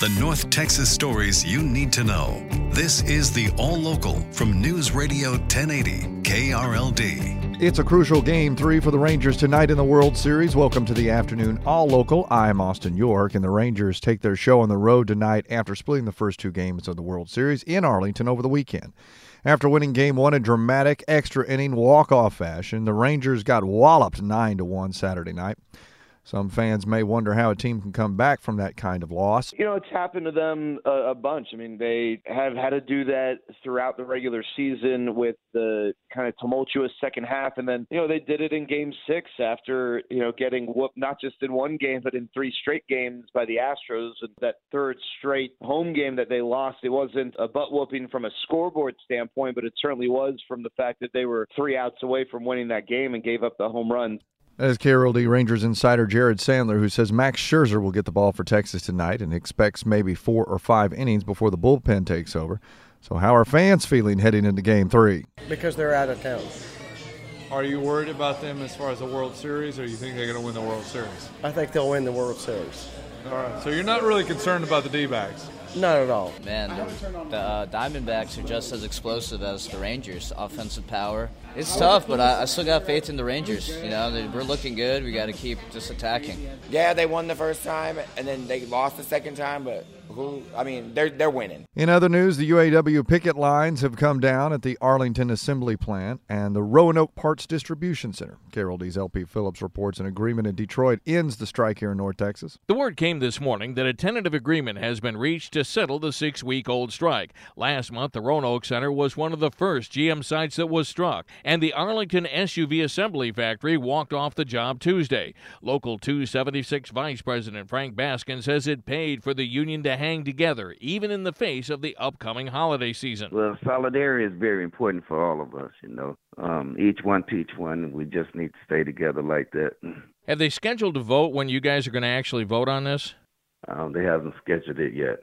The North Texas stories you need to know. This is the All Local from News Radio 1080 KRLD. It's a crucial game three for the Rangers tonight in the World Series. Welcome to the afternoon All Local. I'm Austin York, and the Rangers take their show on the road tonight after splitting the first two games of the World Series in Arlington over the weekend. After winning game one in dramatic extra inning walk-off fashion, the Rangers got walloped 9 to 1 Saturday night. Some fans may wonder how a team can come back from that kind of loss. You know, it's happened to them a, a bunch. I mean, they have had to do that throughout the regular season with the kind of tumultuous second half. And then, you know, they did it in game six after, you know, getting whooped not just in one game, but in three straight games by the Astros. And that third straight home game that they lost, it wasn't a butt whooping from a scoreboard standpoint, but it certainly was from the fact that they were three outs away from winning that game and gave up the home run. As KRLD Rangers insider Jared Sandler, who says Max Scherzer will get the ball for Texas tonight and expects maybe four or five innings before the bullpen takes over. So, how are fans feeling heading into game three? Because they're out of town. Are you worried about them as far as the World Series, or you think they're going to win the World Series? I think they'll win the World Series. All right. So, you're not really concerned about the D backs? Not at all. Man, the, the uh, Diamondbacks are just as explosive as the Rangers. Offensive power. It's tough, but I, I still got faith in the Rangers. You know, they, we're looking good. We got to keep just attacking. Yeah, they won the first time, and then they lost the second time, but who? I mean, they're they're winning. In other news, the UAW picket lines have come down at the Arlington Assembly Plant and the Roanoke Parts Distribution Center. KRLD's LP Phillips reports an agreement in Detroit ends the strike here in North Texas. The word came this morning that a tentative agreement has been reached to settle the six-week-old strike. Last month, the Roanoke Center was one of the first GM sites that was struck, and the Arlington SUV assembly factory walked off the job Tuesday. Local 276 Vice President Frank Baskin says it paid for the union to hang together, even in the face of the upcoming holiday season. Well, solidarity is very important for all of us, you know. Um, each one to each one. We just need to stay together like that. Have they scheduled a vote when you guys are going to actually vote on this? Um, they haven't scheduled it yet.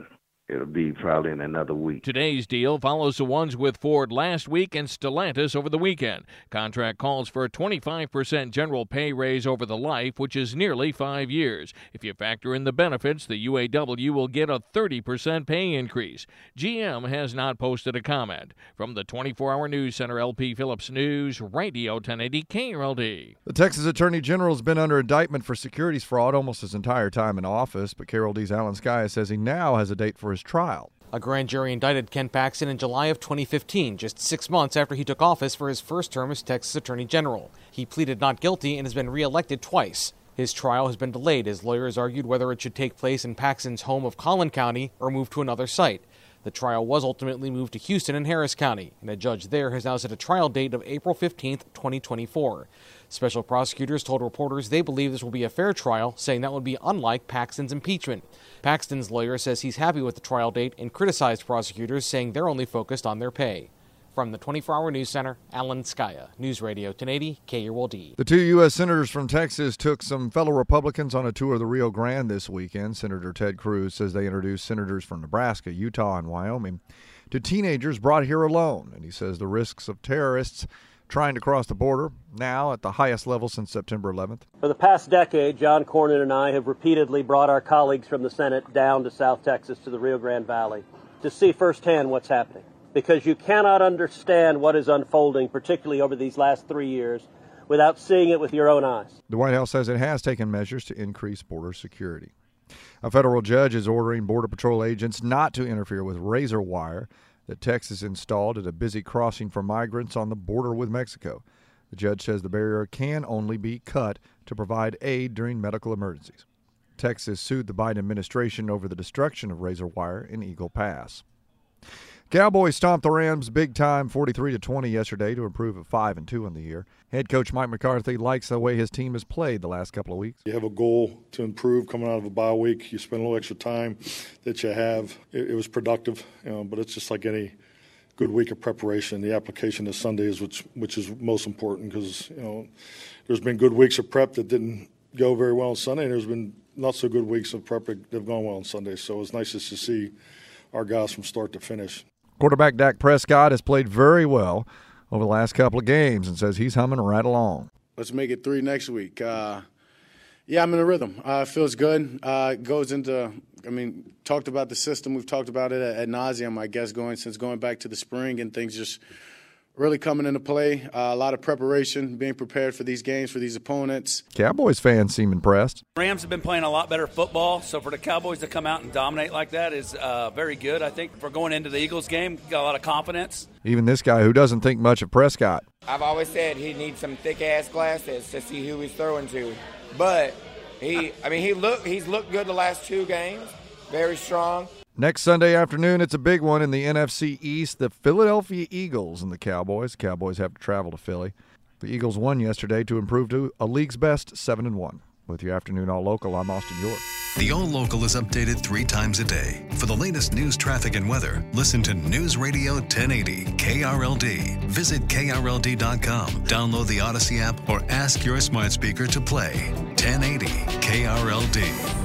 It'll be probably in another week. Today's deal follows the ones with Ford last week and Stellantis over the weekend. Contract calls for a 25% general pay raise over the life, which is nearly five years. If you factor in the benefits, the UAW will get a 30% pay increase. GM has not posted a comment. From the 24 hour news center, LP Phillips News, Radio 1080 KRLD. The Texas Attorney General has been under indictment for securities fraud almost his entire time in office, but KRLD's Alan Scaia says he now has a date for his trial. A grand jury indicted Ken Paxton in July of 2015, just six months after he took office for his first term as Texas Attorney General. He pleaded not guilty and has been reelected twice. His trial has been delayed as lawyers argued whether it should take place in Paxton's home of Collin County or move to another site. The trial was ultimately moved to Houston and Harris County, and a judge there has now set a trial date of April 15, 2024. Special prosecutors told reporters they believe this will be a fair trial, saying that would be unlike Paxton's impeachment. Paxton's lawyer says he's happy with the trial date and criticized prosecutors, saying they're only focused on their pay. From the 24 Hour News Center, Alan Scaia, News Radio 1080, KRLD. The two U.S. senators from Texas took some fellow Republicans on a tour of the Rio Grande this weekend. Senator Ted Cruz says they introduced senators from Nebraska, Utah, and Wyoming to teenagers brought here alone. And he says the risks of terrorists trying to cross the border, now at the highest level since September 11th. For the past decade, John Cornyn and I have repeatedly brought our colleagues from the Senate down to South Texas to the Rio Grande Valley to see firsthand what's happening. Because you cannot understand what is unfolding, particularly over these last three years, without seeing it with your own eyes. The White House says it has taken measures to increase border security. A federal judge is ordering Border Patrol agents not to interfere with razor wire that Texas installed at a busy crossing for migrants on the border with Mexico. The judge says the barrier can only be cut to provide aid during medical emergencies. Texas sued the Biden administration over the destruction of razor wire in Eagle Pass. Cowboys stomped the Rams big time 43 to 20 yesterday to improve at 5 and 2 in the year. Head coach Mike McCarthy likes the way his team has played the last couple of weeks. You have a goal to improve coming out of a bye week. You spend a little extra time that you have. It, it was productive, you know, but it's just like any good week of preparation. The application of Sunday is which which is most important because you know there's been good weeks of prep that didn't go very well on Sunday, and there's been not so good weeks of prep that have gone well on Sunday. So it's nice just to see our guys from start to finish. Quarterback Dak Prescott has played very well over the last couple of games and says he's humming right along. Let's make it three next week. Uh, yeah, I'm in a rhythm. Uh, feels good. Uh, goes into, I mean, talked about the system. We've talked about it at, at nauseum, I guess, going since going back to the spring and things just – really coming into play. Uh, a lot of preparation, being prepared for these games, for these opponents. Cowboys fans seem impressed. Rams have been playing a lot better football, so for the Cowboys to come out and dominate like that is uh, very good. I think for going into the Eagles game, got a lot of confidence. Even this guy who doesn't think much of Prescott. I've always said he needs some thick ass glasses to see who he's throwing to, but he, I mean, he look he's looked good the last two games, very strong. Next Sunday afternoon, it's a big one in the NFC East. The Philadelphia Eagles and the Cowboys. Cowboys have to travel to Philly. The Eagles won yesterday to improve to a league's best 7 and 1. With your afternoon all local, I'm Austin York. The All Local is updated three times a day. For the latest news, traffic, and weather, listen to News Radio 1080 KRLD. Visit KRLD.com, download the Audacy app, or ask your smart speaker to play 1080 KRLD.